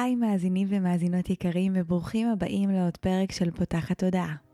היי מאזינים ומאזינות יקרים וברוכים הבאים לעוד פרק של פותחת תודעה.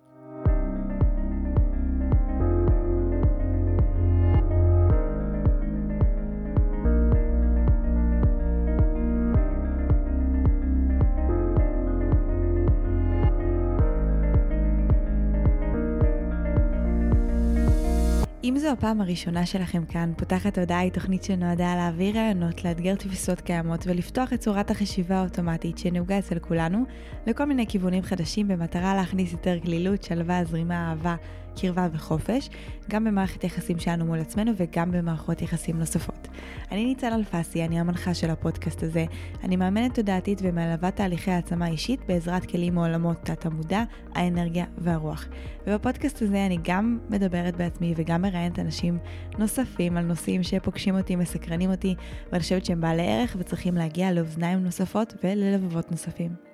אם זו הפעם הראשונה שלכם כאן, פותחת הודעה היא תוכנית שנועדה להעביר רעיונות, לאתגר תפיסות קיימות ולפתוח את צורת החשיבה האוטומטית שנהוגה אצל כולנו לכל מיני כיוונים חדשים במטרה להכניס יותר גלילות, שלווה, זרימה, אהבה, קרבה וחופש, גם במערכת יחסים שלנו מול עצמנו וגם במערכות יחסים נוספות. אני ניצן אלפסי, אני המנחה של הפודקאסט הזה. אני מאמנת תודעתית ומלווה תהליכי העצמה אישית בעזרת כלים מעולמות תת המודע, האנרגיה והרוח. ובפודקאסט הזה אני גם מדברת בעצמי וגם מראיינת אנשים נוספים על נושאים שפוגשים אותי, מסקרנים אותי, ואני חושבת שהם בעלי ערך וצריכים להגיע לאוזניים נוספות וללבבות נוספים.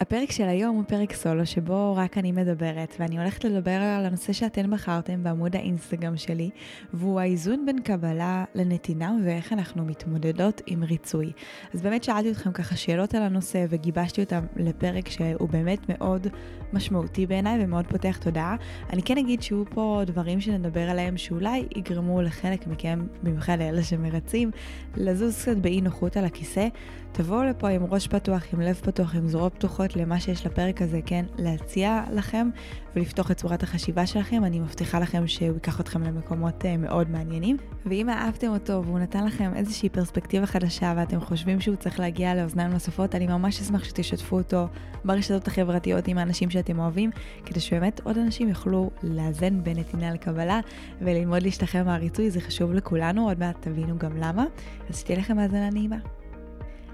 הפרק של היום הוא פרק סולו שבו רק אני מדברת, ואני הולכת לדבר על הנושא שאתן בחרתם בעמוד האינסטגרם שלי, והוא האיזון בין קבלה לנתינה ואיך אנחנו מתמודדות עם ריצוי. אז באמת שאלתי אתכם ככה שאלות על הנושא וגיבשתי אותם לפרק שהוא באמת מאוד משמעותי בעיניי ומאוד פותח תודעה. אני כן אגיד שיהיו פה דברים שנדבר עליהם שאולי יגרמו לחלק מכם, במיוחד לאלה שמרצים, לזוז קצת באי נוחות על הכיסא. תבואו לפה עם ראש פתוח, עם לב פתוח, עם זרועות פתוחות למה שיש לפרק הזה, כן, להציע לכם ולפתוח את צורת החשיבה שלכם. אני מבטיחה לכם שהוא ייקח אתכם למקומות uh, מאוד מעניינים. ואם אהבתם אותו והוא נתן לכם איזושהי פרספקטיבה חדשה ואתם חושבים שהוא צריך להגיע לאוזניים נוספות, אני ממש אשמח שתשתפו אותו ברשתות החברתיות עם האנשים שאתם אוהבים, כדי שבאמת עוד אנשים יוכלו לאזן בין נתינה לקבלה וללמוד להשתחרר מהריצוי, זה חשוב לכולנו, עוד מעט תבינו גם למה. אז שתהיה לכם האזנה נעימה.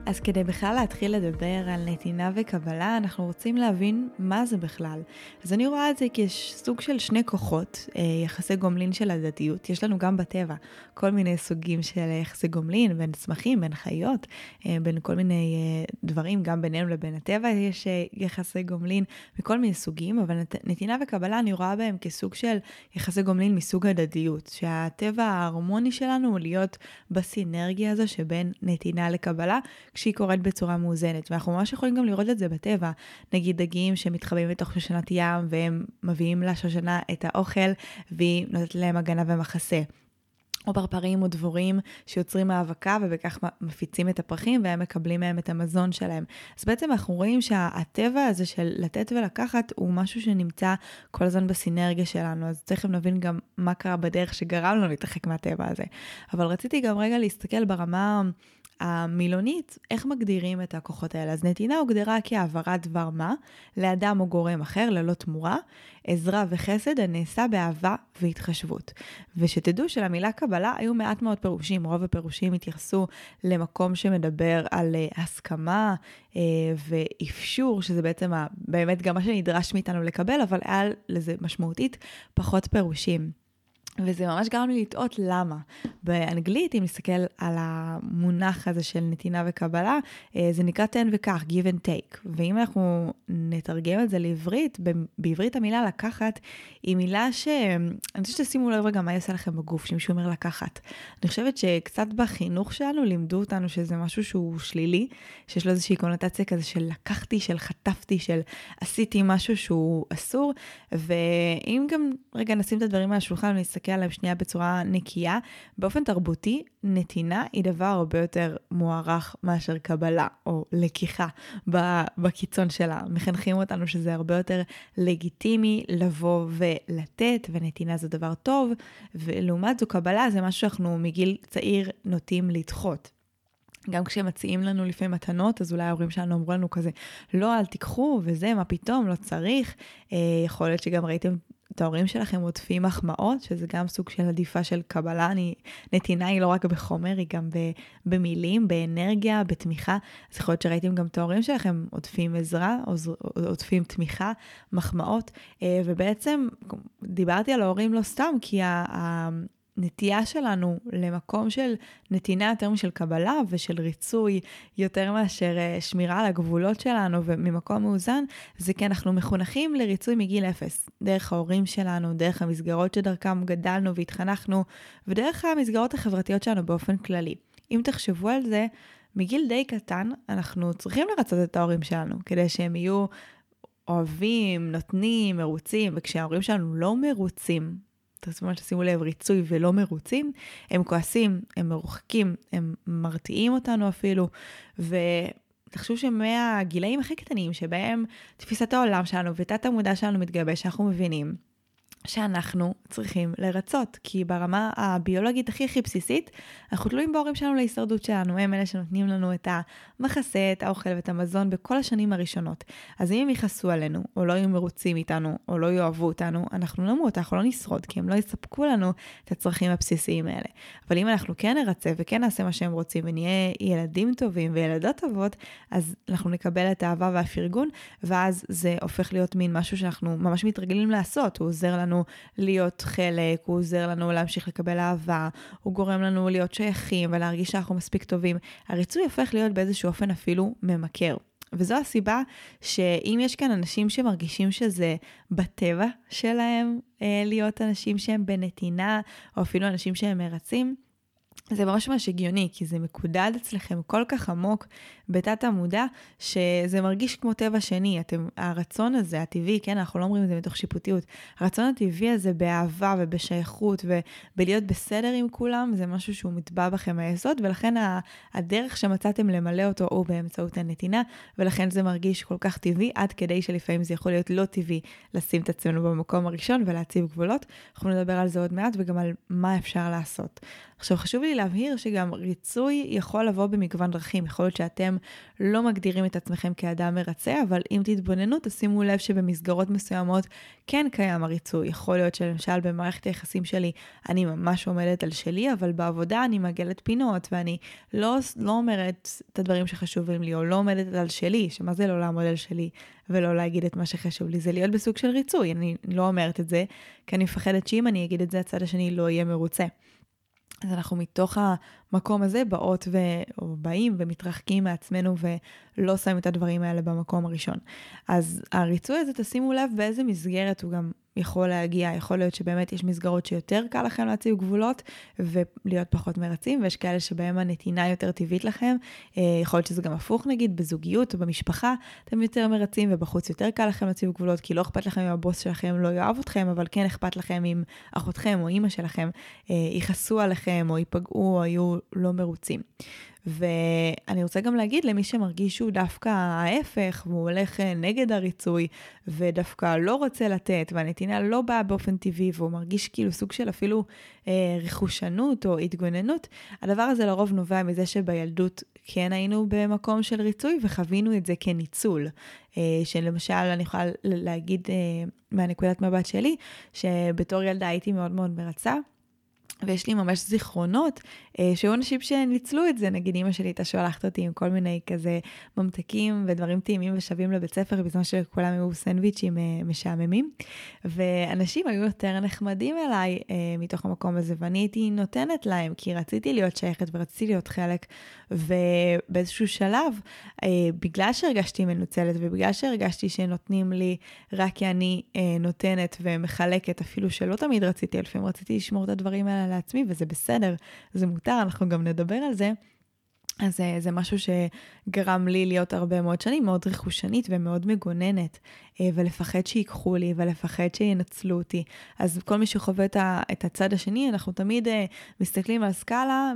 אז כדי בכלל להתחיל לדבר על נתינה וקבלה, אנחנו רוצים להבין מה זה בכלל. אז אני רואה את זה כסוג של שני כוחות, אה, יחסי גומלין של הדתיות. יש לנו גם בטבע כל מיני סוגים של יחסי גומלין, בין צמחים, בין חיות, אה, בין כל מיני אה, דברים, גם בינינו לבין הטבע יש יחסי גומלין מכל מיני סוגים, אבל נתינה וקבלה אני רואה בהם כסוג של יחסי גומלין מסוג הדדיות, שהטבע ההרמוני שלנו הוא להיות בסינרגיה הזו שבין נתינה לקבלה. כשהיא קורית בצורה מאוזנת, ואנחנו ממש יכולים גם לראות את זה בטבע. נגיד דגים שמתחבאים בתוך שושנת ים והם מביאים לשושנה את האוכל והיא נותנת להם הגנה ומחסה. או פרפרים או דבורים שיוצרים האבקה ובכך מפיצים את הפרחים והם מקבלים מהם את המזון שלהם. אז בעצם אנחנו רואים שהטבע הזה של לתת ולקחת הוא משהו שנמצא כל הזמן בסינרגיה שלנו, אז תכף נבין גם מה קרה בדרך שגרם לנו להתרחק מהטבע הזה. אבל רציתי גם רגע להסתכל ברמה המילונית, איך מגדירים את הכוחות האלה? אז נתינה הוגדרה כהעברת דבר מה לאדם או גורם אחר ללא תמורה, עזרה וחסד הנעשה באהבה והתחשבות. ושתדעו שלמילה קבלה היו מעט מאוד פירושים, רוב הפירושים התייחסו למקום שמדבר על uh, הסכמה uh, ואפשור, שזה בעצם ה, באמת גם מה שנדרש מאיתנו לקבל, אבל היה לזה משמעותית פחות פירושים. וזה ממש גרם לי לטעות למה. באנגלית, אם נסתכל על המונח הזה של נתינה וקבלה, אה, זה נקרא תן וקח, give and take. ואם אנחנו נתרגם את זה לעברית, בעברית המילה לקחת היא מילה ש... אני חושבת שתשימו לב רגע מה היא עושה לכם בגוף, שמישהו אומר לקחת. אני חושבת שקצת בחינוך שלנו לימדו אותנו שזה משהו שהוא שלילי, שיש לו איזושהי קונוטציה כזה של לקחתי, של חטפתי, של עשיתי משהו שהוא אסור. ואם גם רגע נשים את הדברים על השולחן ונסתכל להסתכל עליהם שנייה בצורה נקייה, באופן תרבותי, נתינה היא דבר הרבה יותר מוערך מאשר קבלה או לקיחה בקיצון שלה. מחנכים אותנו שזה הרבה יותר לגיטימי לבוא ולתת, ונתינה זה דבר טוב, ולעומת זו קבלה זה משהו שאנחנו מגיל צעיר נוטים לדחות. גם כשמציעים לנו לפעמים מתנות, אז אולי ההורים שלנו אמרו לנו כזה, לא, אל תיקחו, וזה, מה פתאום, לא צריך. אה, יכול להיות שגם ראיתם את ההורים שלכם עוטפים מחמאות, שזה גם סוג של עדיפה של קבלה. אני, נתינה היא לא רק בחומר, היא גם במילים, באנרגיה, בתמיכה. אז יכול להיות שראיתם גם את ההורים שלכם עוטפים עזרה, עוטפים תמיכה, מחמאות. אה, ובעצם דיברתי על ההורים לא סתם, כי הנטייה שלנו למקום של נתינה יותר משל קבלה ושל ריצוי יותר מאשר אה, שמירה על הגבולות שלנו וממקום מאוזן, זה כי אנחנו מחונכים לריצוי מגיל אפס. דרך ההורים שלנו, דרך המסגרות שדרכם גדלנו והתחנכנו, ודרך המסגרות החברתיות שלנו באופן כללי. אם תחשבו על זה, מגיל די קטן אנחנו צריכים לרצות את ההורים שלנו, כדי שהם יהיו אוהבים, נותנים, מרוצים, וכשההורים שלנו לא מרוצים, תשימו שימו לב, ריצוי ולא מרוצים, הם כועסים, הם מרוחקים, הם מרתיעים אותנו אפילו, ותחשבו שמהגילאים הכי קטנים שבהם תפיסת העולם שלנו ותת המודע שלנו מתגבש, אנחנו מבינים שאנחנו צריכים לרצות, כי ברמה הביולוגית הכי הכי בסיסית, אנחנו תלויים בהורים שלנו להישרדות שלנו, הם אלה שנותנים לנו את המחסה, את האוכל ואת המזון בכל השנים הראשונות. אז אם הם יכעסו עלינו, או לא יהיו מרוצים איתנו, או לא יאהבו אותנו, אנחנו נמות, אנחנו לא נשרוד, כי הם לא יספקו לנו את הצרכים הבסיסיים האלה. אבל אם אנחנו כן נרצה וכן נעשה מה שהם רוצים, ונהיה ילדים טובים וילדות טובות, אז אנחנו נקבל את האהבה והפרגון, ואז זה הופך להיות מין משהו שאנחנו ממש מתרגלים לעשות, הוא עוזר לנו לנו להיות חלק, הוא עוזר לנו להמשיך לקבל אהבה, הוא גורם לנו להיות שייכים ולהרגיש שאנחנו מספיק טובים. הריצוי הופך להיות באיזשהו אופן אפילו ממכר. וזו הסיבה שאם יש כאן אנשים שמרגישים שזה בטבע שלהם אה, להיות אנשים שהם בנתינה, או אפילו אנשים שהם מרצים, זה ממש ממש הגיוני, כי זה מקודד אצלכם כל כך עמוק בתת המודע, שזה מרגיש כמו טבע שני. אתם, הרצון הזה, הטבעי, כן, אנחנו לא אומרים את זה מתוך שיפוטיות, הרצון הטבעי הזה באהבה ובשייכות ובלהיות בסדר עם כולם, זה משהו שהוא מטבע בכם היסוד, ולכן הדרך שמצאתם למלא אותו הוא באמצעות הנתינה, ולכן זה מרגיש כל כך טבעי, עד כדי שלפעמים זה יכול להיות לא טבעי לשים את עצמנו במקום הראשון ולהציב גבולות. אנחנו נדבר על זה עוד מעט וגם על מה אפשר לעשות. עכשיו חשוב לי להבהיר שגם ריצוי יכול לבוא במגוון דרכים. יכול להיות שאתם לא מגדירים את עצמכם כאדם מרצה, אבל אם תתבוננו, תשימו לב שבמסגרות מסוימות כן קיים הריצוי. יכול להיות שלמשל במערכת היחסים שלי אני ממש עומדת על שלי, אבל בעבודה אני מגלת פינות, ואני לא, לא אומרת את הדברים שחשובים לי, או לא עומדת על שלי, שמה זה לא לעמוד על שלי ולא להגיד את מה שחשוב לי, זה להיות בסוג של ריצוי. אני לא אומרת את זה, כי אני מפחדת שאם אני אגיד את זה, הצד השני לא יהיה מרוצה. אז אנחנו מתוך המקום הזה באות ו... או באים ומתרחקים מעצמנו ולא שמים את הדברים האלה במקום הראשון. אז הריצוי הזה, תשימו לב באיזה מסגרת הוא גם יכול להגיע, יכול להיות שבאמת יש מסגרות שיותר קל לכם להציב גבולות ולהיות פחות מרצים, ויש כאלה שבהם הנתינה יותר טבעית לכם. אה, יכול להיות שזה גם הפוך נגיד, בזוגיות או במשפחה אתם יותר מרצים ובחוץ יותר קל לכם להציב גבולות, כי לא אכפת לכם אם הבוס שלכם לא יאהב אתכם, אבל כן אכפת לכם אם אחותכם או אימא שלכם אה, יכעסו עליכם או ייפגעו או יהיו לא מרוצים. ואני רוצה גם להגיד למי שמרגיש שהוא דווקא ההפך, והוא הולך אה, נגד הריצוי, ודווקא לא רוצה לתת, והנתינה לא באה באופן טבעי, והוא מרגיש כאילו סוג של אפילו אה, רכושנות או התגוננות, הדבר הזה לרוב נובע מזה שבילדות כן היינו במקום של ריצוי, וחווינו את זה כניצול. אה, שלמשל, אני יכולה להגיד אה, מהנקודת מבט שלי, שבתור ילדה הייתי מאוד מאוד מרצה. ויש לי ממש זיכרונות אה, שהיו אנשים שניצלו את זה, נגיד אימא שלי הייתה שולחת אותי עם כל מיני כזה ממתקים ודברים טעימים ושווים לבית ספר, בזמן שכולם היו סנדוויצ'ים אה, משעממים, ואנשים היו יותר נחמדים אליי אה, מתוך המקום הזה, ואני הייתי נותנת להם, כי רציתי להיות שייכת ורציתי להיות חלק, ובאיזשהו שלב, אה, בגלל שהרגשתי מנוצלת ובגלל שהרגשתי שנותנים לי רק כי אני אה, נותנת ומחלקת, אפילו שלא תמיד רציתי, לפעמים רציתי לשמור את הדברים האלה לעצמי, וזה בסדר, זה מותר, אנחנו גם נדבר על זה. אז אה, זה משהו שגרם לי להיות הרבה מאוד שנים מאוד רכושנית ומאוד מגוננת, אה, ולפחד שיקחו לי ולפחד שינצלו אותי. אז כל מי שחווה את הצד השני, אנחנו תמיד אה, מסתכלים על סקאלה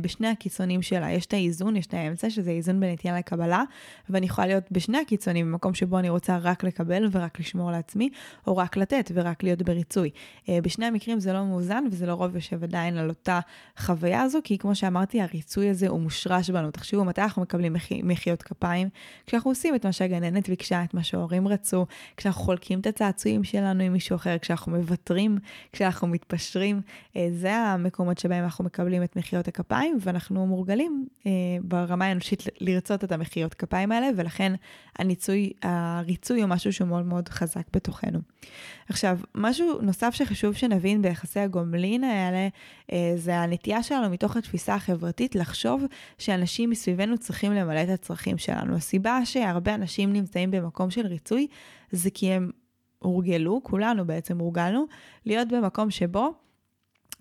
בשני הקיצונים שלה. יש את האיזון, יש את האמצע, שזה איזון בין נטייה לקבלה, ואני יכולה להיות בשני הקיצונים, במקום שבו אני רוצה רק לקבל ורק לשמור לעצמי, או רק לתת ורק להיות בריצוי. בשני המקרים זה לא מאוזן וזה לא רוב יושב עדיין על אותה חוויה הזו, כי כמו שאמרתי, הריצוי הזה הוא מושרש נדרש בנו. תחשבו מתי אנחנו מקבלים מחיאות כפיים? כשאנחנו עושים את מה שהגננת ביקשה, את מה שההורים רצו, כשאנחנו חולקים את הצעצועים שלנו עם מישהו אחר, כשאנחנו מוותרים, כשאנחנו מתפשרים. אה, זה המקומות שבהם אנחנו מקבלים את מחיאות הכפיים, ואנחנו מורגלים אה, ברמה האנושית לרצות את המחיאות כפיים האלה, ולכן הניצוי, הריצוי הוא משהו שהוא מאוד מאוד חזק בתוכנו. עכשיו, משהו נוסף שחשוב שנבין ביחסי הגומלין האלה, אה, זה הנטייה שלנו מתוך התפיסה החברתית לחשוב שאנשים מסביבנו צריכים למלא את הצרכים שלנו. הסיבה שהרבה אנשים נמצאים במקום של ריצוי, זה כי הם הורגלו, כולנו בעצם הורגלנו, להיות במקום שבו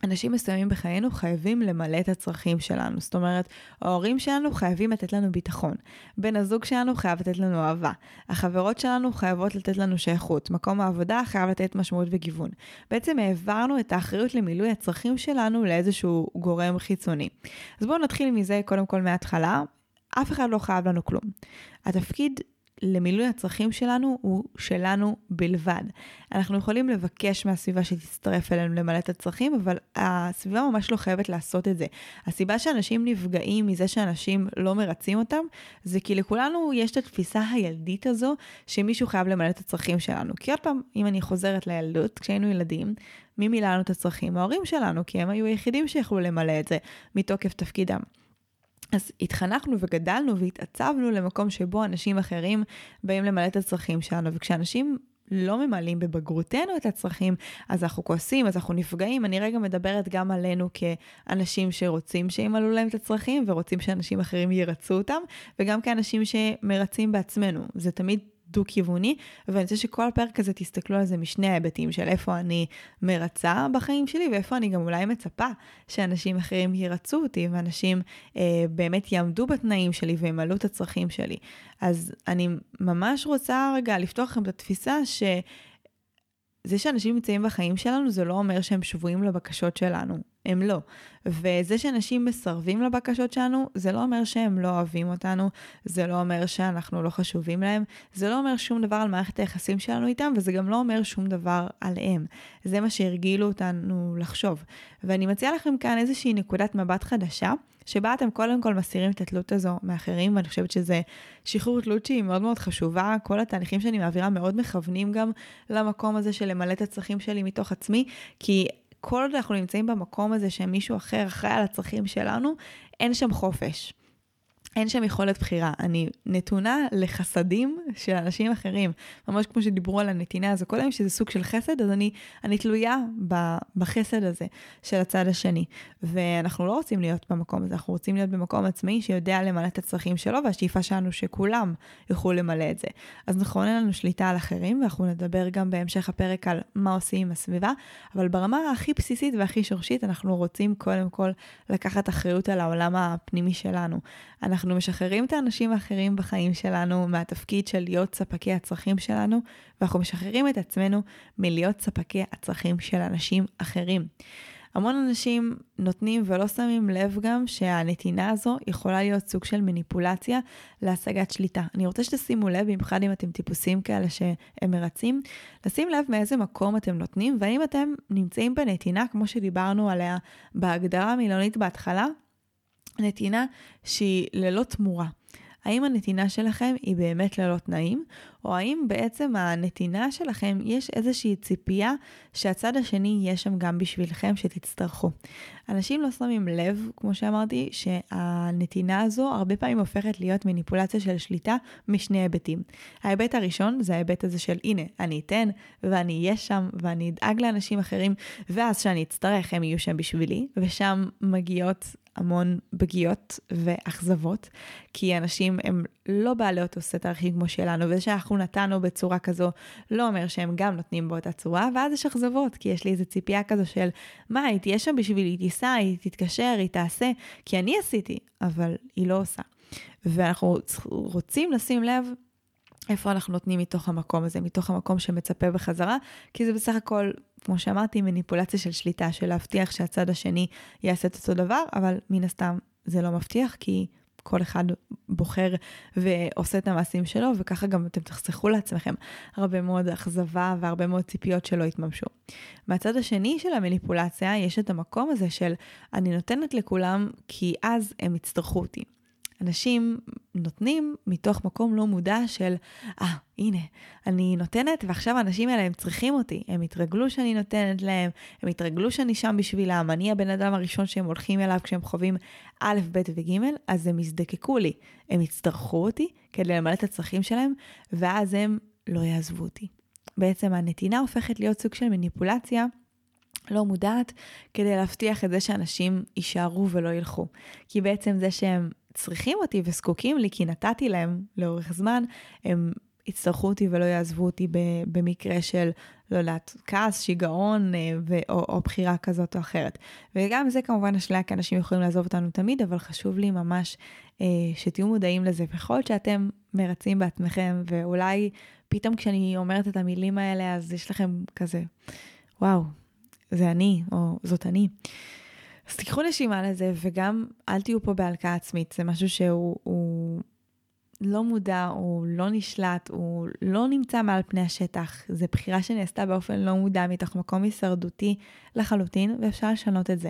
אנשים מסוימים בחיינו חייבים למלא את הצרכים שלנו. זאת אומרת, ההורים שלנו חייבים לתת לנו ביטחון. בן הזוג שלנו חייב לתת לנו אהבה. החברות שלנו חייבות לתת לנו שייכות. מקום העבודה חייב לתת משמעות וגיוון. בעצם העברנו את האחריות למילוי הצרכים שלנו לאיזשהו גורם חיצוני. אז בואו נתחיל מזה קודם כל מההתחלה. אף אחד לא חייב לנו כלום. התפקיד למילוי הצרכים שלנו הוא שלנו בלבד. אנחנו יכולים לבקש מהסביבה שתצטרף אלינו למלא את הצרכים, אבל הסביבה ממש לא חייבת לעשות את זה. הסיבה שאנשים נפגעים מזה שאנשים לא מרצים אותם, זה כי לכולנו יש את התפיסה הילדית הזו שמישהו חייב למלא את הצרכים שלנו. כי עוד פעם, אם אני חוזרת לילדות, כשהיינו ילדים, מי מילא לנו את הצרכים? ההורים שלנו, כי הם היו היחידים שיכלו למלא את זה מתוקף תפקידם. אז התחנכנו וגדלנו והתעצבנו למקום שבו אנשים אחרים באים למלא את הצרכים שלנו, וכשאנשים לא ממלאים בבגרותנו את הצרכים, אז אנחנו כועסים, אז אנחנו נפגעים. אני רגע מדברת גם עלינו כאנשים שרוצים שימלאו להם את הצרכים, ורוצים שאנשים אחרים ירצו אותם, וגם כאנשים שמרצים בעצמנו. זה תמיד דו-כיווני, ואני רוצה שכל הפרק הזה תסתכלו על זה משני ההיבטים של איפה אני מרצה בחיים שלי, ואיפה אני גם אולי מצפה שאנשים אחרים ירצו אותי, ואנשים אה, באמת יעמדו בתנאים שלי וימלאו את הצרכים שלי. אז אני ממש רוצה רגע לפתוח לכם את התפיסה ש... זה שאנשים נמצאים בחיים שלנו זה לא אומר שהם שבויים לבקשות שלנו, הם לא. וזה שאנשים מסרבים לבקשות שלנו, זה לא אומר שהם לא אוהבים אותנו, זה לא אומר שאנחנו לא חשובים להם, זה לא אומר שום דבר על מערכת היחסים שלנו איתם, וזה גם לא אומר שום דבר עליהם. זה מה שהרגילו אותנו לחשוב. ואני מציעה לכם כאן איזושהי נקודת מבט חדשה, שבה אתם קודם כל מסירים את התלות הזו מאחרים, ואני חושבת שזה שחרור תלות שהיא מאוד מאוד חשובה. כל התהליכים שאני מעבירה מאוד מכוונים גם למקום הזה של למלא את הצרכים שלי מתוך עצמי, כי כל עוד אנחנו נמצאים במקום הזה שמישהו אחר אחראי על הצרכים שלנו, אין שם חופש. אין שם יכולת בחירה. אני נתונה לחסדים של אנשים אחרים. ממש כמו שדיברו על הנתינה הזו קודם, שזה סוג של חסד, אז אני, אני תלויה בחסד הזה של הצד השני. ואנחנו לא רוצים להיות במקום הזה, אנחנו רוצים להיות במקום עצמאי שיודע למלא את הצרכים שלו, והשאיפה שלנו שכולם יוכלו למלא את זה. אז נכון, אין לנו שליטה על אחרים, ואנחנו נדבר גם בהמשך הפרק על מה עושים עם הסביבה, אבל ברמה הכי בסיסית והכי שורשית, אנחנו רוצים קודם כל לקחת אחריות על העולם הפנימי שלנו. אנחנו משחררים את האנשים האחרים בחיים שלנו מהתפקיד של להיות ספקי הצרכים שלנו, ואנחנו משחררים את עצמנו מלהיות ספקי הצרכים של אנשים אחרים. המון אנשים נותנים ולא שמים לב גם שהנתינה הזו יכולה להיות סוג של מניפולציה להשגת שליטה. אני רוצה שתשימו לב, במיוחד אם אתם טיפוסים כאלה שהם מרצים, לשים לב מאיזה מקום אתם נותנים, והאם אתם נמצאים בנתינה, כמו שדיברנו עליה בהגדרה המילונית בהתחלה, נתינה שהיא ללא תמורה. האם הנתינה שלכם היא באמת ללא תנאים, או האם בעצם הנתינה שלכם יש איזושהי ציפייה שהצד השני יהיה שם גם בשבילכם שתצטרכו. אנשים לא שמים לב, כמו שאמרתי, שהנתינה הזו הרבה פעמים הופכת להיות מניפולציה של שליטה משני היבטים. ההיבט הראשון זה ההיבט הזה של הנה, אני אתן ואני אהיה שם ואני אדאג לאנשים אחרים, ואז כשאני אצטרך הם יהיו שם בשבילי, ושם מגיעות המון פגיעות ואכזבות, כי אנשים הם לא בעלי אותו סט ערכים כמו שלנו, וזה שאנחנו נתנו בצורה כזו לא אומר שהם גם נותנים באותה צורה, ואז יש אכזבות, כי יש לי איזו ציפייה כזו של, מה, היא תהיה שם בשבילי, היא תיסע, היא תתקשר, היא תעשה, כי אני עשיתי, אבל היא לא עושה. ואנחנו רוצים לשים לב איפה אנחנו נותנים מתוך המקום הזה, מתוך המקום שמצפה בחזרה, כי זה בסך הכל, כמו שאמרתי, מניפולציה של שליטה, של להבטיח שהצד השני יעשה את אותו דבר, אבל מן הסתם זה לא מבטיח, כי כל אחד בוחר ועושה את המעשים שלו, וככה גם אתם תחסכו לעצמכם הרבה מאוד אכזבה והרבה מאוד ציפיות שלא יתממשו. מהצד השני של המניפולציה, יש את המקום הזה של אני נותנת לכולם כי אז הם יצטרכו אותי. אנשים נותנים מתוך מקום לא מודע של, אה, ah, הנה, אני נותנת ועכשיו האנשים האלה הם צריכים אותי. הם התרגלו שאני נותנת להם, הם התרגלו שאני שם בשבילם, אני הבן אדם הראשון שהם הולכים אליו כשהם חווים א', ב' וג', אז הם יזדקקו לי. הם יצטרכו אותי כדי למלא את הצרכים שלהם, ואז הם לא יעזבו אותי. בעצם הנתינה הופכת להיות סוג של מניפולציה. לא מודעת כדי להבטיח את זה שאנשים יישארו ולא ילכו. כי בעצם זה שהם צריכים אותי וזקוקים לי, כי נתתי להם לאורך זמן, הם יצטרכו אותי ולא יעזבו אותי במקרה של לא יודעת, כעס, שיגעון אה, ו- או, או בחירה כזאת או אחרת. וגם זה כמובן אשליה, כי אנשים יכולים לעזוב אותנו תמיד, אבל חשוב לי ממש אה, שתהיו מודעים לזה. ויכול שאתם מרצים בעצמכם, ואולי פתאום כשאני אומרת את המילים האלה, אז יש לכם כזה, וואו, זה אני, או זאת אני. אז תיקחו נשימה לזה, וגם אל תהיו פה בהלקאה עצמית, זה משהו שהוא לא מודע, הוא לא נשלט, הוא לא נמצא מעל פני השטח. זו בחירה שנעשתה באופן לא מודע מתוך מקום הישרדותי לחלוטין, ואפשר לשנות את זה.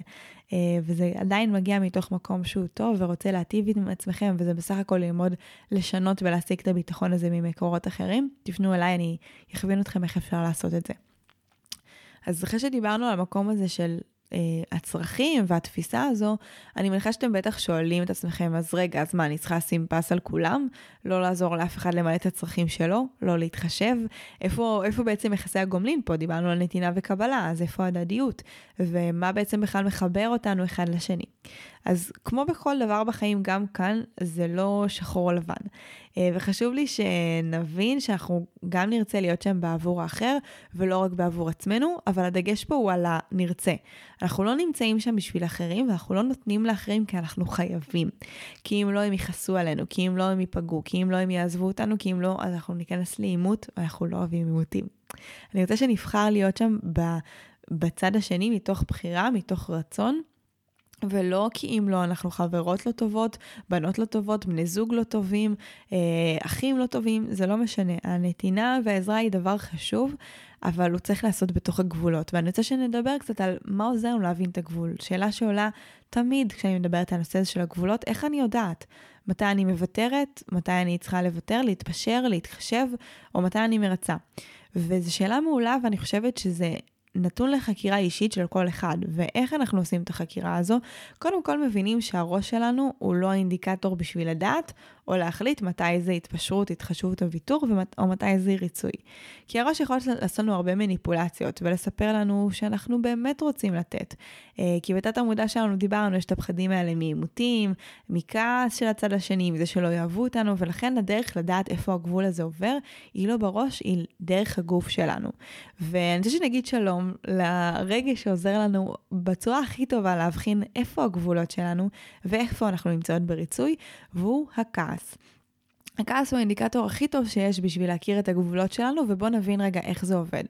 אה, וזה עדיין מגיע מתוך מקום שהוא טוב ורוצה להטיב עם עצמכם, וזה בסך הכל ללמוד לשנות ולהשיג את הביטחון הזה ממקורות אחרים. תפנו אליי, אני אכווין אתכם איך אפשר לעשות את זה. אז אחרי שדיברנו על המקום הזה של הצרכים והתפיסה הזו, אני מניחה שאתם בטח שואלים את עצמכם, אז רגע, אז מה, אני צריכה לשים פס על כולם? לא לעזור לאף אחד למלא את הצרכים שלו? לא להתחשב? איפה, איפה בעצם יחסי הגומלין פה? דיברנו על נתינה וקבלה, אז איפה הדדיות? ומה בעצם בכלל מחבר אותנו אחד לשני? אז כמו בכל דבר בחיים, גם כאן זה לא שחור או לבן. אה, וחשוב לי שנבין שאנחנו גם נרצה להיות שם בעבור האחר, ולא רק בעבור עצמנו, אבל הדגש פה הוא על הנרצה. אנחנו לא נמצאים שם בשביל אחרים, ואנחנו לא נותנים לאחרים כי אנחנו חייבים. כי אם לא, הם יכעסו עלינו, כי אם לא, הם ייפגעו, כי אם לא, הם יעזבו אותנו, כי אם לא, אז אנחנו ניכנס לעימות, ואנחנו לא אוהבים עימותים. אני רוצה שנבחר להיות שם בצד השני מתוך בחירה, מתוך רצון. ולא כי אם לא, אנחנו חברות לא טובות, בנות לא טובות, בני זוג לא טובים, אה, אחים לא טובים, זה לא משנה. הנתינה והעזרה היא דבר חשוב, אבל הוא צריך לעשות בתוך הגבולות. ואני רוצה שנדבר קצת על מה עוזר לנו להבין את הגבול. שאלה שעולה תמיד כשאני מדברת על הנושא הזה של הגבולות, איך אני יודעת? מתי אני מוותרת, מתי אני צריכה לוותר, להתפשר, להתחשב, או מתי אני מרצה. וזו שאלה מעולה, ואני חושבת שזה נתון לחקירה אישית של כל אחד, ואיך אנחנו עושים את החקירה הזו? קודם כל מבינים שהראש שלנו הוא לא האינדיקטור בשביל לדעת, או להחליט מתי זה התפשרות, התחשבות או ויתור, או מתי זה ריצוי. כי הראש יכול לעשות לנו הרבה מניפולציות, ולספר לנו שאנחנו באמת רוצים לתת. אה, כי בתת המודע שלנו דיברנו, יש את הפחדים האלה מעימותים, מכעס של הצד השני, מזה שלא יאהבו אותנו, ולכן הדרך לדעת איפה הגבול הזה עובר, היא לא בראש, היא דרך הגוף שלנו. ואני רוצה שנגיד שלום לרגש שעוזר לנו בצורה הכי טובה להבחין איפה הגבולות שלנו, ואיפה אנחנו נמצאות בריצוי, והוא הכעס. הכעס. הכעס הוא האינדיקטור הכי טוב שיש בשביל להכיר את הגבולות שלנו, ובואו נבין רגע איך זה עובד.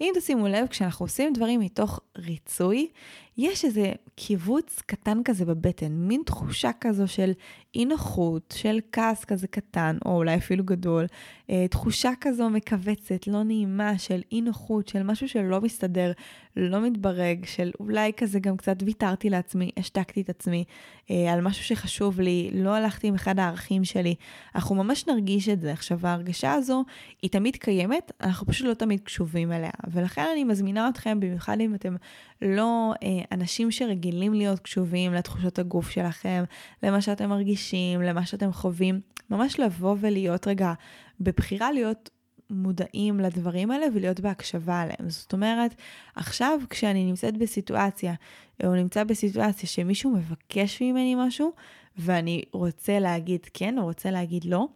אם תשימו לב, כשאנחנו עושים דברים מתוך ריצוי, יש איזה כיווץ קטן כזה בבטן, מין תחושה כזו של אי נוחות, של כעס כזה קטן, או אולי אפילו גדול, אה, תחושה כזו מכווצת, לא נעימה, של אי נוחות, של משהו שלא מסתדר, לא מתברג, של אולי כזה גם קצת ויתרתי לעצמי, השתקתי את עצמי אה, על משהו שחשוב לי, לא הלכתי עם אחד הערכים שלי. אנחנו ממש נרגיש את זה. עכשיו, ההרגשה הזו היא תמיד קיימת, אנחנו פשוט לא תמיד קשובים אליה. ולכן אני מזמינה אתכם, במיוחד אם אתם לא אה, אנשים שרגילים להיות קשובים לתחושות הגוף שלכם, למה שאתם מרגישים, למה שאתם חווים, ממש לבוא ולהיות רגע בבחירה להיות מודעים לדברים האלה ולהיות בהקשבה עליהם. זאת אומרת, עכשיו כשאני נמצאת בסיטואציה, או נמצא בסיטואציה שמישהו מבקש ממני משהו, ואני רוצה להגיד כן או רוצה להגיד לא,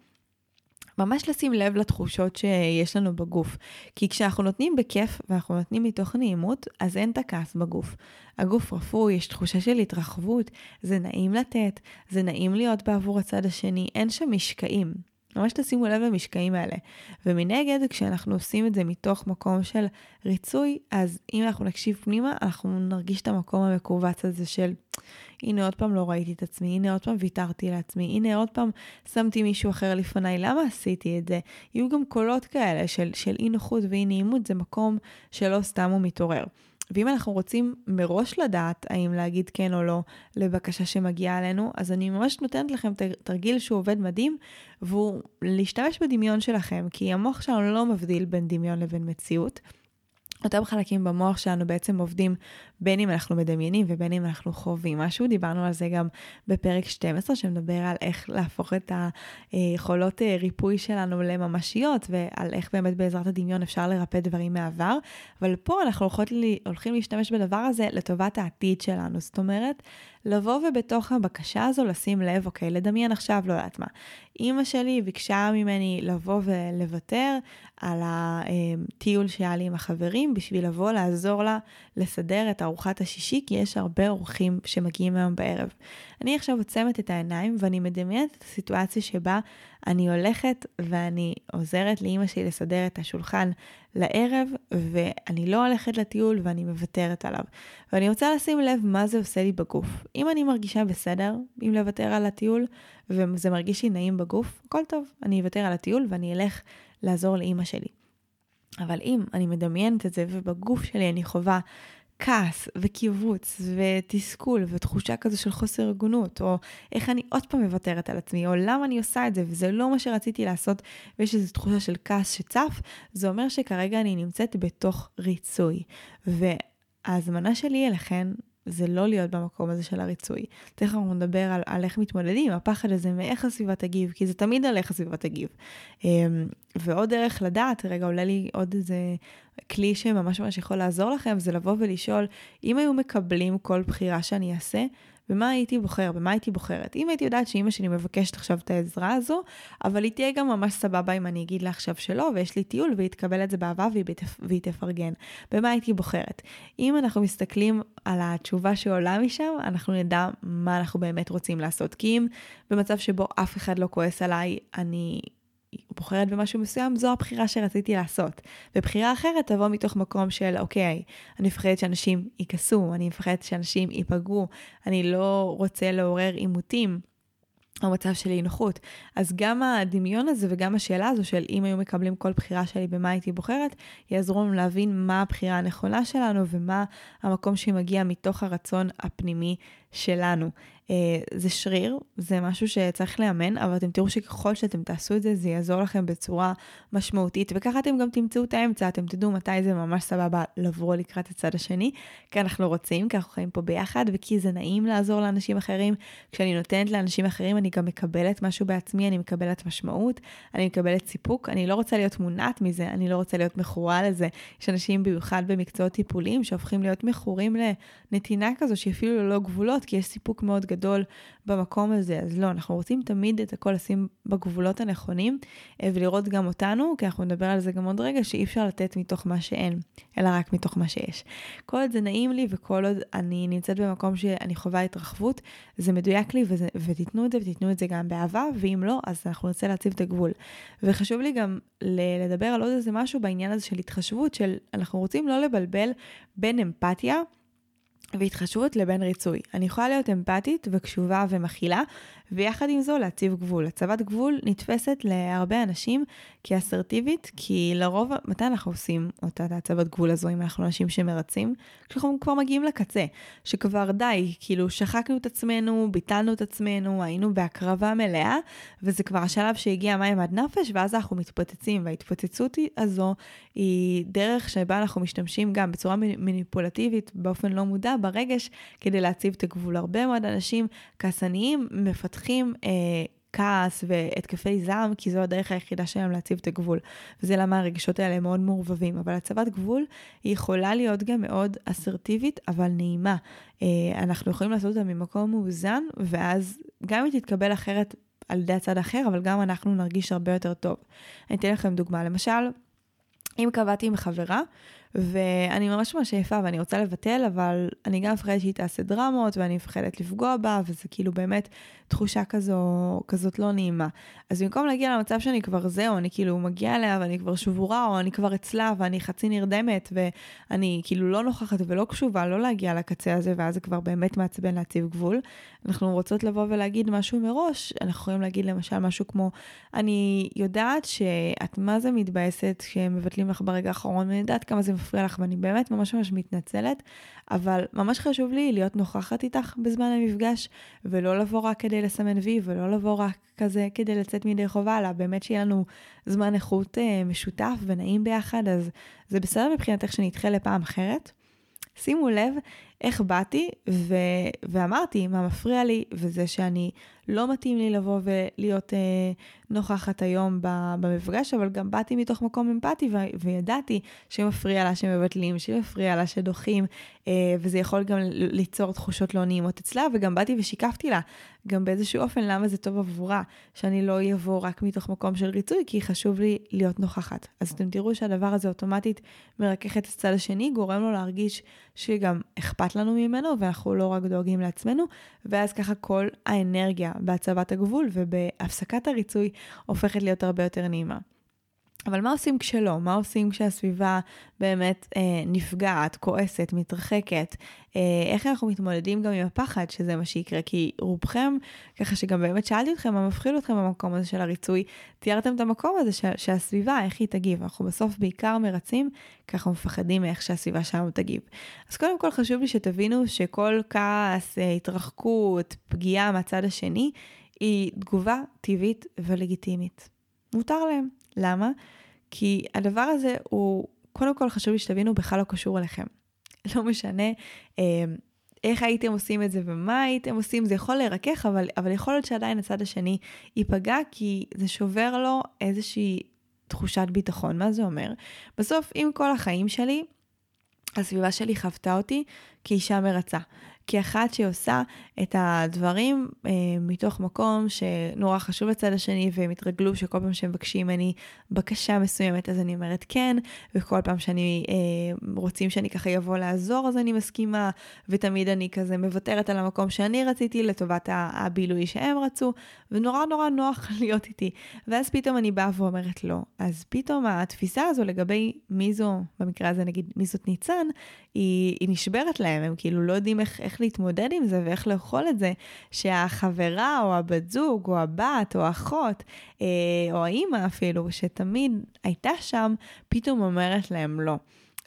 ממש לשים לב לתחושות שיש לנו בגוף. כי כשאנחנו נותנים בכיף ואנחנו נותנים מתוך נעימות, אז אין את הכעס בגוף. הגוף רפוי, יש תחושה של התרחבות, זה נעים לתת, זה נעים להיות בעבור הצד השני, אין שם משקעים. ממש תשימו לב למשקעים האלה. ומנגד, כשאנחנו עושים את זה מתוך מקום של ריצוי, אז אם אנחנו נקשיב פנימה, אנחנו נרגיש את המקום המכווץ הזה של, הנה עוד פעם לא ראיתי את עצמי, הנה עוד פעם ויתרתי לעצמי, הנה עוד פעם שמתי מישהו אחר לפניי, למה עשיתי את זה? יהיו גם קולות כאלה של, של אי נוחות ואי נעימות, זה מקום שלא סתם הוא מתעורר. ואם אנחנו רוצים מראש לדעת האם להגיד כן או לא לבקשה שמגיעה אלינו, אז אני ממש נותנת לכם תרגיל שהוא עובד מדהים, והוא להשתמש בדמיון שלכם, כי המוח שלנו לא מבדיל בין דמיון לבין מציאות. אותם חלקים במוח שלנו בעצם עובדים בין אם אנחנו מדמיינים ובין אם אנחנו חווים משהו. דיברנו על זה גם בפרק 12, שמדבר על איך להפוך את היכולות אה, ריפוי שלנו לממשיות, ועל איך באמת בעזרת הדמיון אפשר לרפא דברים מהעבר. אבל פה אנחנו הולכות, הולכים להשתמש בדבר הזה לטובת העתיד שלנו. זאת אומרת, לבוא ובתוך הבקשה הזו לשים לב, אוקיי, לדמיין עכשיו, לא יודעת מה. אימא שלי ביקשה ממני לבוא ולוותר על הטיול שהיה לי עם החברים, בשביל לבוא לעזור לה לסדר את ארוחת השישי, כי יש הרבה אורחים שמגיעים היום בערב. אני עכשיו עוצמת את העיניים ואני מדמיינת את הסיטואציה שבה אני הולכת ואני עוזרת לאימא שלי לסדר את השולחן לערב, ואני לא הולכת לטיול ואני מוותרת עליו. ואני רוצה לשים לב מה זה עושה לי בגוף. אם אני מרגישה בסדר אם לוותר על הטיול, וזה מרגיש לי נעים בגוף, הכל טוב, אני אוותר על הטיול ואני אלך לעזור לאימא שלי. אבל אם אני מדמיינת את זה ובגוף שלי אני חווה כעס וקיבוץ ותסכול ותחושה כזו של חוסר הגונות, או איך אני עוד פעם מוותרת על עצמי, או למה אני עושה את זה וזה לא מה שרציתי לעשות, ויש איזו תחושה של כעס שצף, זה אומר שכרגע אני נמצאת בתוך ריצוי. וההזמנה שלי אליכן זה לא להיות במקום הזה של הריצוי. תכף אנחנו נדבר על, על איך מתמודדים הפחד הזה מאיך הסביבה תגיב, כי זה תמיד על איך הסביבה תגיב. אמ, ועוד דרך לדעת, רגע עולה לי עוד איזה כלי שממש ממש יכול לעזור לכם, זה לבוא ולשאול, אם היו מקבלים כל בחירה שאני אעשה, במה הייתי בוחר, במה הייתי בוחרת. אם הייתי יודעת שאימא שלי מבקשת עכשיו את העזרה הזו, אבל היא תהיה גם ממש סבבה אם אני אגיד לה עכשיו שלא, ויש לי טיול, והיא תקבל את זה באהבה והיא, בתפ... והיא תפרגן. במה הייתי בוחרת? אם אנחנו מסתכלים על התשובה שעולה משם, אנחנו נדע מה אנחנו באמת רוצים לעשות. כי אם במצב שבו אף אחד לא כועס עליי, אני בוחרת במשהו מסוים, זו הבחירה שרציתי לעשות. ובחירה אחרת תבוא מתוך מקום של, אוקיי, אני מפחדת שאנשים יכעסו, אני מפחדת שאנשים ייפגעו, אני לא רוצה לעורר עימותים. או מצב של אי נוחות. אז גם הדמיון הזה וגם השאלה הזו של אם היו מקבלים כל בחירה שלי במה הייתי בוחרת, יעזרו לנו להבין מה הבחירה הנכונה שלנו ומה המקום שמגיע מתוך הרצון הפנימי שלנו. אה, זה שריר, זה משהו שצריך לאמן, אבל אתם תראו שככל שאתם תעשו את זה, זה יעזור לכם בצורה משמעותית, וככה אתם גם תמצאו את האמצע, אתם תדעו מתי זה ממש סבבה לבוא לקראת הצד השני, כי אנחנו רוצים, כי אנחנו חיים פה ביחד, וכי זה נעים לעזור לאנשים אחרים. כשאני נותנת לאנשים אחרים, אני גם מקבלת משהו בעצמי, אני מקבלת משמעות, אני מקבלת סיפוק, אני לא רוצה להיות מונעת מזה, אני לא רוצה להיות מכורה לזה. יש אנשים, במיוחד במקצועות טיפוליים, שהופכים להיות מכורים לנתינה כזו, כי יש סיפוק מאוד גדול במקום הזה. אז לא, אנחנו רוצים תמיד את הכל לשים בגבולות הנכונים, אה, ולראות גם אותנו, כי אנחנו נדבר על זה גם עוד רגע, שאי אפשר לתת מתוך מה שאין, אלא רק מתוך מה שיש. כל עוד זה נעים לי וכל עוד אני נמצאת במקום שאני חווה התרחבות, זה מדויק לי, וזה, ותיתנו את זה, ותיתנו את זה גם באהבה, ואם לא, אז אנחנו נרצה להציב את הגבול. וחשוב לי גם לדבר על עוד איזה משהו בעניין הזה של התחשבות, של אנחנו רוצים לא לבלבל בין אמפתיה, והתחשבות לבין ריצוי. אני יכולה להיות אמפתית וקשובה ומכילה, ויחד עם זו להציב גבול. הצבת גבול נתפסת להרבה אנשים כאסרטיבית, כי לרוב, מתי אנחנו עושים אותה הצבת גבול הזו אם אנחנו אנשים שמרצים? כשאנחנו כבר מגיעים לקצה, שכבר די, כאילו שחקנו את עצמנו, ביטלנו את עצמנו, היינו בהקרבה מלאה, וזה כבר השלב שהגיע מים עד נפש, ואז אנחנו מתפוצצים, וההתפוצצות הזו היא דרך שבה אנחנו משתמשים גם בצורה מניפולטיבית, באופן לא מודע, ברגש, כדי להציב את הגבול. הרבה מאוד אנשים כעסניים מפתחים מפתחים אה, כעס והתקפי זעם, כי זו הדרך היחידה שלהם להציב את הגבול. וזה למה הרגשות האלה מאוד מעורבבים. אבל הצבת גבול היא יכולה להיות גם מאוד אסרטיבית, אבל נעימה. אה, אנחנו יכולים לעשות אותה ממקום מאוזן, ואז גם אם תתקבל אחרת על ידי הצד האחר, אבל גם אנחנו נרגיש הרבה יותר טוב. אני אתן לכם דוגמה. למשל, אם קבעתי עם חברה, ואני ממש ממש עייפה ואני רוצה לבטל, אבל אני גם מפחדת שהיא תעשה דרמות ואני מפחדת לפגוע בה, וזה כאילו באמת תחושה כזו, כזאת לא נעימה. אז במקום להגיע למצב שאני כבר זהו, אני כאילו מגיעה אליה ואני כבר שבורה, או אני כבר אצלה ואני חצי נרדמת, ואני כאילו לא נוכחת ולא קשובה, לא להגיע לקצה הזה, ואז זה כבר באמת מעצבן להציב גבול. אנחנו רוצות לבוא ולהגיד משהו מראש, אנחנו יכולים להגיד למשל משהו כמו, אני יודעת שאת מה זה מתבאסת כשמבטלים לך ברגע האחרון, ואני יודעת כמה זה מפריע לך, ואני באמת ממש ממש מתנצלת, אבל ממש חשוב לי להיות נוכחת איתך בזמן המפגש, ולא לבוא רק כדי לסמן וי, ולא לבוא רק כזה כדי לצאת מידי חובה, אלא באמת שיהיה לנו זמן איכות אה, משותף ונעים ביחד, אז זה בסדר מבחינתך שנדחה לפעם אחרת. שימו לב איך באתי ו... ואמרתי מה מפריע לי, וזה שאני לא מתאים לי לבוא ולהיות אה, נוכחת היום במפגש, אבל גם באתי מתוך מקום אמפתי ו... וידעתי שמפריע לה שמבטלים, שמפריע לה שדוחים, אה, וזה יכול גם ליצור תחושות לא נעימות אצלה, וגם באתי ושיקפתי לה גם באיזשהו אופן למה זה טוב עבורה, שאני לא אבוא רק מתוך מקום של ריצוי, כי חשוב לי להיות נוכחת. אז אתם תראו שהדבר הזה אוטומטית מרכך את הצד השני, גורם לו להרגיש שגם אכפת לנו ממנו, ואנחנו לא רק דואגים לעצמנו, ואז ככה כל האנרגיה בהצבת הגבול ובהפסקת הריצוי הופכת להיות הרבה יותר נעימה. אבל מה עושים כשלא? מה עושים כשהסביבה באמת אה, נפגעת, כועסת, מתרחקת? אה, איך אנחנו מתמודדים גם עם הפחד שזה מה שיקרה? כי רובכם, ככה שגם באמת שאלתי אתכם מה מפחיד אתכם במקום הזה של הריצוי, תיארתם את המקום הזה ש- שהסביבה, איך היא תגיב. אנחנו בסוף בעיקר מרצים, ככה מפחדים מאיך שהסביבה שלנו תגיב. אז קודם כל חשוב לי שתבינו שכל כעס, אה, התרחקות, פגיעה מהצד השני, היא תגובה טבעית ולגיטימית. מותר להם. למה? כי הדבר הזה הוא, קודם כל חשוב לי שתבינו, בכלל לא קשור אליכם. לא משנה אה, איך הייתם עושים את זה ומה הייתם עושים, זה יכול לרכך, אבל, אבל יכול להיות שעדיין הצד השני ייפגע, כי זה שובר לו איזושהי תחושת ביטחון. מה זה אומר? בסוף, אם כל החיים שלי, הסביבה שלי חוותה אותי כאישה מרצה. כאחת שעושה את הדברים אה, מתוך מקום שנורא חשוב לצד השני, והם התרגלו שכל פעם שהם מבקשים ממני בקשה מסוימת, אז אני אומרת כן, וכל פעם שאני אה, רוצים שאני ככה יבוא לעזור, אז אני מסכימה, ותמיד אני כזה מוותרת על המקום שאני רציתי לטובת הבילוי שהם רצו, ונורא נורא נוח להיות איתי. ואז פתאום אני באה ואומרת לא. אז פתאום התפיסה הזו לגבי מי זו, במקרה הזה נגיד מי זאת ניצן, היא, היא נשברת להם, הם כאילו לא יודעים איך, איך להתמודד עם זה ואיך לאכול את זה, שהחברה או הבת זוג או הבת או האחות אה, או האימא אפילו, שתמיד הייתה שם, פתאום אומרת להם לא.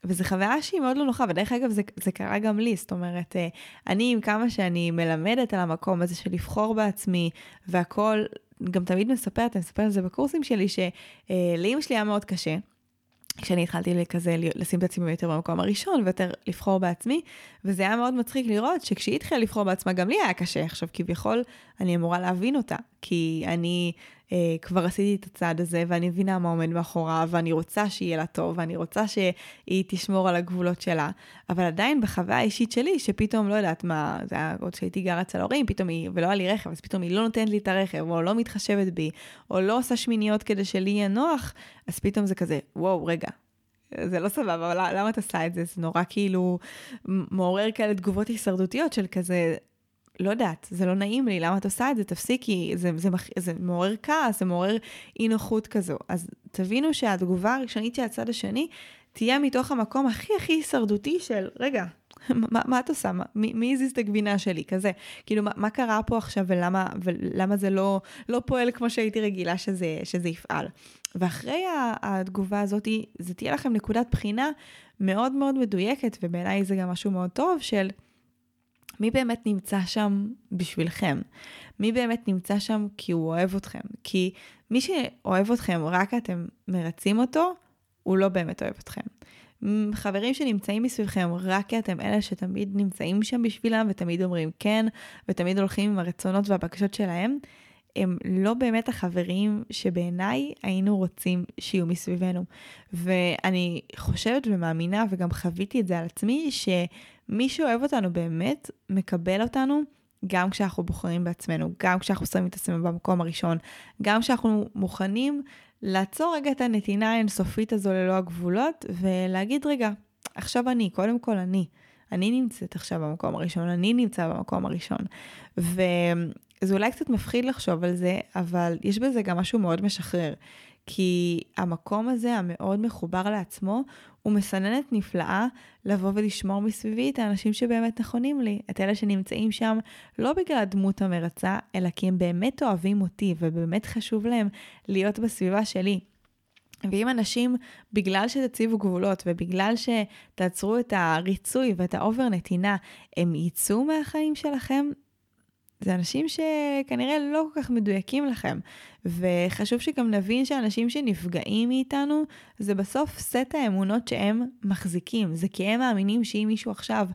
וזו חוויה שהיא מאוד לא נוחה, ודרך אגב זה, זה קרה גם לי, זאת אומרת, אה, אני עם כמה שאני מלמדת על המקום הזה של לבחור בעצמי והכל, גם תמיד מספרת, אני מספרת על זה בקורסים שלי, שלאימא שלי היה מאוד קשה. כשאני התחלתי כזה לשים את עצמי יותר במקום הראשון ויותר לבחור בעצמי, וזה היה מאוד מצחיק לראות שכשהיא התחילה לבחור בעצמה גם לי היה קשה. עכשיו כביכול אני אמורה להבין אותה, כי אני אה, כבר עשיתי את הצעד הזה ואני מבינה מה עומד מאחוריו ואני רוצה שיהיה לה טוב ואני רוצה שהיא תשמור על הגבולות שלה, אבל עדיין בחוויה האישית שלי שפתאום לא יודעת מה, זה היה עוד שהייתי גרה אצל ההורים, פתאום היא, ולא היה לי רכב, אז פתאום היא לא נותנת לי את הרכב או לא מתחשבת בי או לא עושה שמיניות כדי שלי יהיה נוח, אז פתאום זה כזה, וואו, רגע, זה לא סבבה, אבל למה את עושה את זה? זה נורא כאילו מעורר כאלה תגובות הישרדותיות של כזה, לא יודעת, זה לא נעים לי, למה את עושה את זה? תפסיקי, זה, זה, זה, זה מעורר כעס, זה מעורר אי נוחות כזו. אז תבינו שהתגובה הראשונית של הצד השני תהיה מתוך המקום הכי הכי הישרדותי של, רגע, מה, מה את עושה? מי, מי הזיז את הגבינה שלי? כזה. כאילו, מה, מה קרה פה עכשיו ולמה, ולמה זה לא, לא פועל כמו שהייתי רגילה שזה, שזה יפעל? ואחרי התגובה הזאת, זה תהיה לכם נקודת בחינה מאוד מאוד מדויקת, ובעיניי זה גם משהו מאוד טוב של מי באמת נמצא שם בשבילכם? מי באמת נמצא שם כי הוא אוהב אתכם? כי מי שאוהב אתכם רק אתם מרצים אותו, הוא לא באמת אוהב אתכם. חברים שנמצאים מסביבכם רק כי אתם אלה שתמיד נמצאים שם בשבילם ותמיד אומרים כן, ותמיד הולכים עם הרצונות והבקשות שלהם, הם לא באמת החברים שבעיניי היינו רוצים שיהיו מסביבנו. ואני חושבת ומאמינה, וגם חוויתי את זה על עצמי, שמי שאוהב אותנו באמת, מקבל אותנו גם כשאנחנו בוחרים בעצמנו, גם כשאנחנו שמים את עצמנו במקום הראשון, גם כשאנחנו מוכנים לעצור רגע את הנתינה האינסופית הזו ללא הגבולות, ולהגיד רגע, עכשיו אני, קודם כל אני. אני נמצאת עכשיו במקום הראשון, אני נמצא במקום הראשון. ו... זה אולי קצת מפחיד לחשוב על זה, אבל יש בזה גם משהו מאוד משחרר. כי המקום הזה, המאוד מחובר לעצמו, הוא מסננת נפלאה לבוא ולשמור מסביבי את האנשים שבאמת נכונים לי. את אלה שנמצאים שם לא בגלל הדמות המרצה, אלא כי הם באמת אוהבים אותי, ובאמת חשוב להם להיות בסביבה שלי. ואם אנשים, בגלל שתציבו גבולות ובגלל שתעצרו את הריצוי ואת ה over נתינה, הם יצאו מהחיים שלכם, זה אנשים שכנראה לא כל כך מדויקים לכם. וחשוב שגם נבין שאנשים שנפגעים מאיתנו, זה בסוף סט האמונות שהם מחזיקים. זה כי הם מאמינים שאם מישהו עכשיו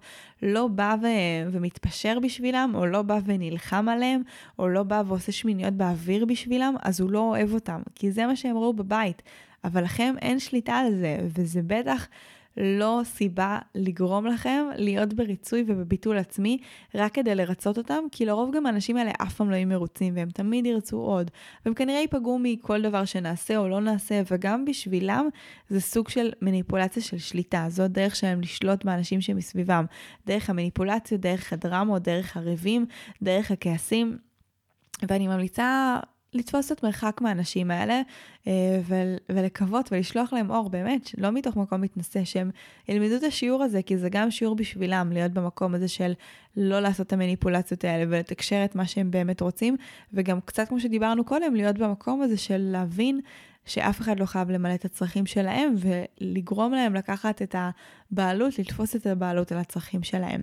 לא בא ו- ומתפשר בשבילם, או לא בא ונלחם עליהם, או לא בא ועושה שמיניות באוויר בשבילם, אז הוא לא אוהב אותם. כי זה מה שהם ראו בבית. אבל לכם אין שליטה על זה, וזה בטח לא סיבה לגרום לכם להיות בריצוי ובביטול עצמי רק כדי לרצות אותם, כי לרוב גם האנשים האלה אף פעם לא יהיו מרוצים והם תמיד ירצו עוד. והם כנראה ייפגעו מכל דבר שנעשה או לא נעשה, וגם בשבילם זה סוג של מניפולציה של שליטה. זו דרך שלהם לשלוט באנשים שמסביבם. דרך המניפולציות, דרך הדרמות, דרך הריבים, דרך הכעסים. ואני ממליצה לתפוס את מרחק מהאנשים האלה אה, ולקוות ולשלוח להם אור, באמת, לא מתוך מקום מתנשא, שהם ילמדו את השיעור הזה, כי זה גם שיעור בשבילם, להיות במקום הזה של לא לעשות את המניפולציות האלה ולתקשר את מה שהם באמת רוצים, וגם קצת כמו שדיברנו קודם, להיות במקום הזה של להבין שאף אחד לא חייב למלא את הצרכים שלהם ולגרום להם לקחת את הבעלות, לתפוס את הבעלות על הצרכים שלהם.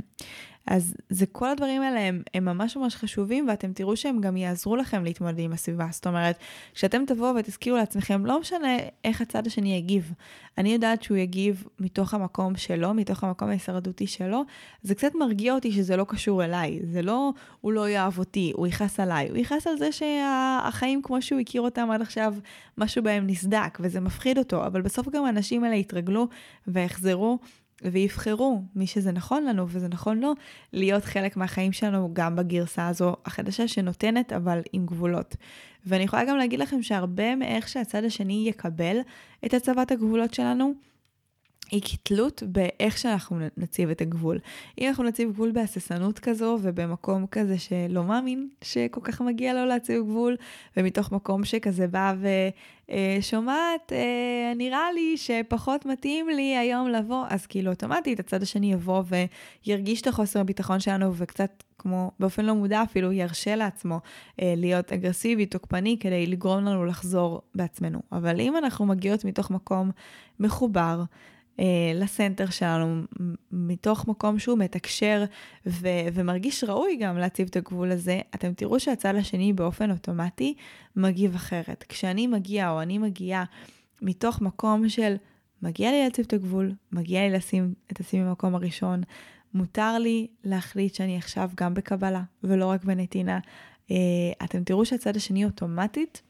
אז זה כל הדברים האלה הם, הם ממש ממש חשובים ואתם תראו שהם גם יעזרו לכם להתמודד עם הסביבה. זאת אומרת, כשאתם תבואו ותזכירו לעצמכם, לא משנה איך הצד השני יגיב. אני יודעת שהוא יגיב מתוך המקום שלו, מתוך המקום ההישרדותי שלו. זה קצת מרגיע אותי שזה לא קשור אליי. זה לא, הוא לא יאהב אותי, הוא יכעס עליי. הוא יכעס על זה שהחיים כמו שהוא הכיר אותם עד עכשיו, משהו בהם נסדק וזה מפחיד אותו. אבל בסוף גם האנשים האלה יתרגלו ויחזרו. ויבחרו מי שזה נכון לנו וזה נכון לו, להיות חלק מהחיים שלנו גם בגרסה הזו החדשה שנותנת אבל עם גבולות. ואני יכולה גם להגיד לכם שהרבה מאיך שהצד השני יקבל את הצבת הגבולות שלנו, היא כתלות באיך שאנחנו נציב את הגבול. אם אנחנו נציב גבול בהססנות כזו ובמקום כזה שלא מאמין שכל כך מגיע לו להציב גבול, ומתוך מקום שכזה בא ושומעת, אה, אה, נראה לי שפחות מתאים לי היום לבוא, אז כאילו אוטומטית הצד השני יבוא וירגיש את החוסר הביטחון שלנו וקצת כמו באופן לא מודע אפילו ירשה לעצמו אה, להיות אגרסיבי, תוקפני, כדי לגרום לנו לחזור בעצמנו. אבל אם אנחנו מגיעות מתוך מקום מחובר, לסנטר שלנו, מתוך מקום שהוא מתקשר ו- ומרגיש ראוי גם להציב את הגבול הזה, אתם תראו שהצד השני באופן אוטומטי מגיב אחרת. כשאני מגיע או אני מגיעה מתוך מקום של מגיע לי להציב את הגבול, מגיע לי לשים את עצמי במקום הראשון, מותר לי להחליט שאני עכשיו גם בקבלה ולא רק בנתינה. Uh, אתם תראו שהצד השני אוטומטית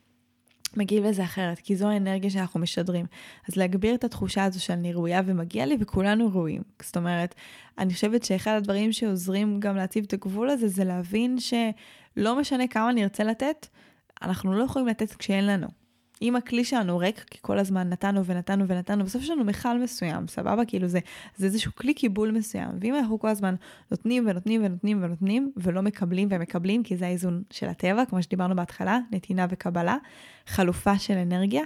מגיב לזה אחרת, כי זו האנרגיה שאנחנו משדרים. אז להגביר את התחושה הזו של אני ראויה ומגיע לי וכולנו ראויים. זאת אומרת, אני חושבת שאחד הדברים שעוזרים גם להציב את הגבול הזה, זה להבין שלא משנה כמה נרצה לתת, אנחנו לא יכולים לתת כשאין לנו. אם הכלי שלנו ריק, כי כל הזמן נתנו ונתנו ונתנו, בסוף יש לנו מכל מסוים, סבבה? כאילו זה, זה איזשהו כלי קיבול מסוים. ואם אנחנו כל הזמן נותנים ונותנים ונותנים ונותנים, ולא מקבלים ומקבלים, כי זה האיזון של הטבע, כמו שדיברנו בהתחלה, נתינה וקבלה, חלופה של אנרגיה,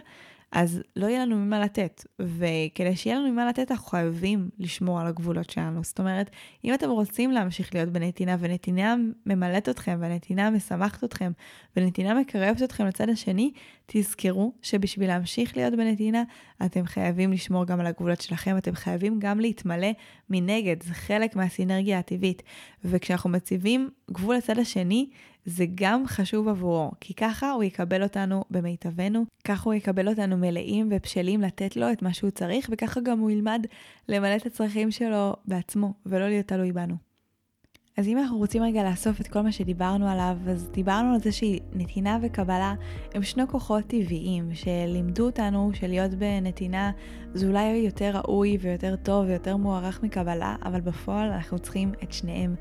אז לא יהיה לנו ממה לתת. וכדי שיהיה לנו ממה לתת, אנחנו חייבים לשמור על הגבולות שלנו. זאת אומרת, אם אתם רוצים להמשיך להיות בנתינה, ונתינה ממלאת אתכם, והנתינה משמחת אתכם, ונתינה מקרבת אתכם לצד השני, תזכרו שבשביל להמשיך להיות בנתינה, אתם חייבים לשמור גם על הגבולות שלכם, אתם חייבים גם להתמלא מנגד, זה חלק מהסינרגיה הטבעית. וכשאנחנו מציבים גבול לצד השני, זה גם חשוב עבורו, כי ככה הוא יקבל אותנו במיטבנו, ככה הוא יקבל אותנו מלאים ובשלים לתת לו את מה שהוא צריך, וככה גם הוא ילמד למלא את הצרכים שלו בעצמו, ולא להיות תלוי בנו. אז אם אנחנו רוצים רגע לאסוף את כל מה שדיברנו עליו, אז דיברנו על זה שנתינה וקבלה הם שני כוחות טבעיים שלימדו אותנו שלהיות בנתינה זה אולי יותר ראוי ויותר טוב ויותר מוערך מקבלה, אבל בפועל אנחנו צריכים את שניהם.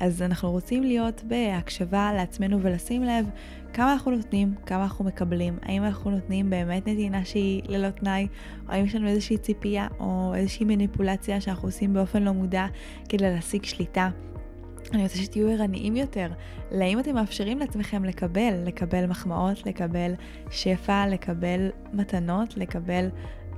אז אנחנו רוצים להיות בהקשבה לעצמנו ולשים לב כמה אנחנו נותנים, כמה אנחנו מקבלים, האם אנחנו נותנים באמת נתינה שהיא ללא תנאי, או האם יש לנו איזושהי ציפייה או איזושהי מניפולציה שאנחנו עושים באופן לא מודע כדי להשיג שליטה. אני רוצה שתהיו ערניים יותר, לאם אתם מאפשרים לעצמכם לקבל, לקבל מחמאות, לקבל שפע, לקבל מתנות, לקבל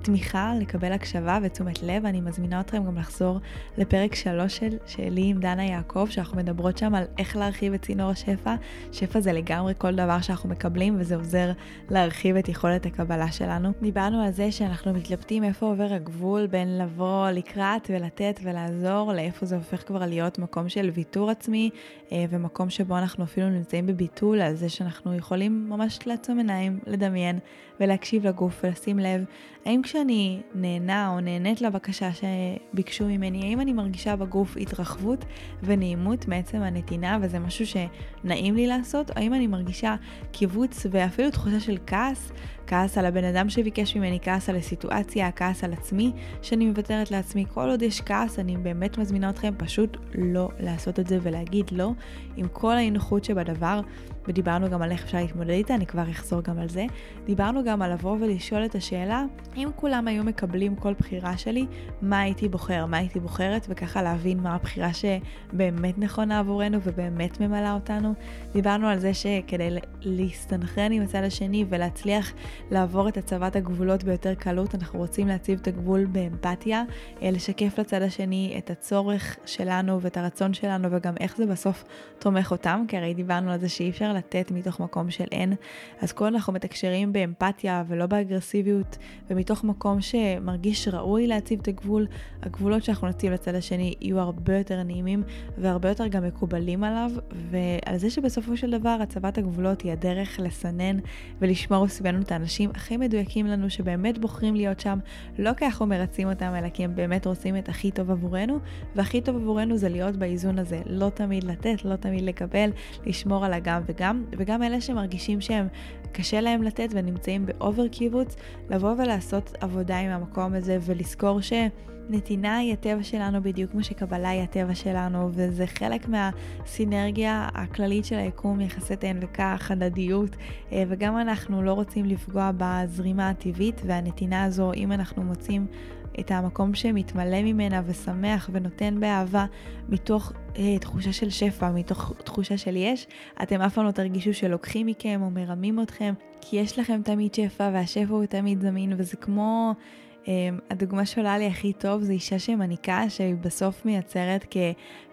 תמיכה, לקבל הקשבה ותשומת לב. אני מזמינה אתכם גם לחזור לפרק 3 של, שלי עם דנה יעקב, שאנחנו מדברות שם על איך להרחיב את צינור השפע. שפע זה לגמרי כל דבר שאנחנו מקבלים, וזה עוזר להרחיב את יכולת הקבלה שלנו. דיברנו על זה שאנחנו מתלבטים איפה עובר הגבול בין לבוא לקראת ולתת ולעזור, לאיפה זה הופך כבר להיות מקום של ויתור עצמי, אה, ומקום שבו אנחנו אפילו נמצאים בביטול על זה שאנחנו יכולים ממש לעצום עיניים, לדמיין ולהקשיב לגוף ולשים לב האם כשאני נהנה או נהנית לבקשה שביקשו ממני, האם אני מרגישה בגוף התרחבות ונעימות מעצם הנתינה וזה משהו שנעים לי לעשות, או האם אני מרגישה קיבוץ ואפילו תחושה של כעס כעס על הבן אדם שביקש ממני, כעס על הסיטואציה, כעס על עצמי, שאני מוותרת לעצמי. כל עוד יש כעס, אני באמת מזמינה אתכם פשוט לא לעשות את זה ולהגיד לא, עם כל האי-נוחות שבדבר. ודיברנו גם על איך אפשר להתמודד איתה, אני כבר אחזור גם על זה. דיברנו גם על לבוא ולשאול את השאלה, אם כולם היו מקבלים כל בחירה שלי, מה הייתי בוחר, מה הייתי בוחרת, וככה להבין מה הבחירה שבאמת נכונה עבורנו ובאמת ממלאה אותנו. דיברנו על זה שכדי להסתנכרן עם הצד השני ולהצליח לעבור את הצבת הגבולות ביותר קלות, אנחנו רוצים להציב את הגבול באמפתיה, אה, לשקף לצד השני את הצורך שלנו ואת הרצון שלנו וגם איך זה בסוף תומך אותם, כי הרי דיברנו על זה שאי אפשר לתת מתוך מקום של אין, אז כל אנחנו מתקשרים באמפתיה ולא באגרסיביות, ומתוך מקום שמרגיש ראוי להציב את הגבול, הגבולות שאנחנו נציב לצד השני יהיו הרבה יותר נעימים והרבה יותר גם מקובלים עליו, ועל זה שבסופו של דבר הצבת הגבולות היא הדרך לסנן ולשמור סביבנו את האנשים הכי מדויקים לנו, שבאמת בוחרים להיות שם, לא כי אנחנו מרצים אותם, אלא כי הם באמת רוצים את הכי טוב עבורנו, והכי טוב עבורנו זה להיות באיזון הזה, לא תמיד לתת, לא תמיד לקבל, לשמור על הגם וגם, וגם אלה שמרגישים שהם קשה להם לתת ונמצאים באובר קיבוץ, לבוא ולעשות עבודה עם המקום הזה ולזכור ש... נתינה היא הטבע שלנו בדיוק כמו שקבלה היא הטבע שלנו, וזה חלק מהסינרגיה הכללית של היקום, יחסי תן וכך, הדדיות, אה, וגם אנחנו לא רוצים לפגוע בזרימה הטבעית, והנתינה הזו, אם אנחנו מוצאים את המקום שמתמלא ממנה ושמח ונותן באהבה מתוך אה, תחושה של שפע, מתוך תחושה של יש, אתם אף פעם לא תרגישו שלוקחים מכם או מרמים אתכם, כי יש לכם תמיד שפע והשפע הוא תמיד זמין וזה כמו... אמ, הדוגמה שעולה לי הכי טוב זה אישה שמניקה, שהיא בסוף מייצרת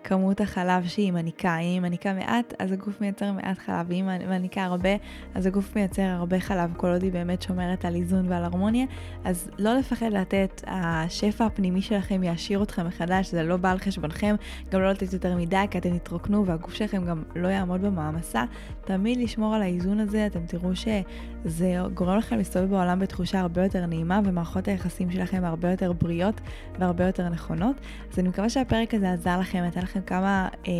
ככמות החלב שהיא מניקה. אם היא מניקה מעט, אז הגוף מייצר מעט חלב, ואם היא מניקה הרבה, אז הגוף מייצר הרבה חלב, כל עוד היא באמת שומרת על איזון ועל הרמוניה. אז לא לפחד לתת, השפע הפנימי שלכם יעשיר אתכם מחדש, זה לא בא על חשבונכם, גם לא לתת יותר מדי, כי אתם תתרוקנו והגוף שלכם גם לא יעמוד במעמסה. תמיד לשמור על האיזון הזה, אתם תראו שזה גורם לכם להסתובב בעולם בתחושה הרבה יותר נעימה, ומערכות היחסים שלכם הרבה יותר בריאות והרבה יותר נכונות. אז אני מקווה שהפרק הזה עזר לכם, נתן לכם כמה אה,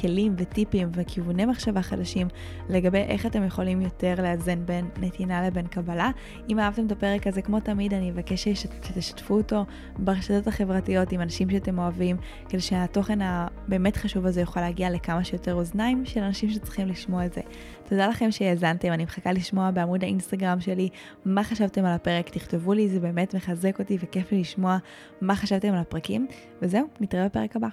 כלים וטיפים וכיווני מחשבה חדשים לגבי איך אתם יכולים יותר לאזן בין נתינה לבין קבלה. אם אהבתם את הפרק הזה, כמו תמיד, אני אבקש שתשתפו אותו ברשתות החברתיות עם אנשים שאתם אוהבים, כדי שהתוכן הבאמת חשוב הזה יוכל להגיע לכמה שיותר אוזניים של אנשים שצריכים לשמוע את זה. תודה לכם שהאזנתם, אני מחכה לשמוע בעמוד האינסטגרם שלי מה חשבתם על הפרק, תכתבו לי, זה באמת מחזק אותי וכיף לי לשמוע מה חשבתם על הפרקים, וזהו, נתראה בפרק הבא.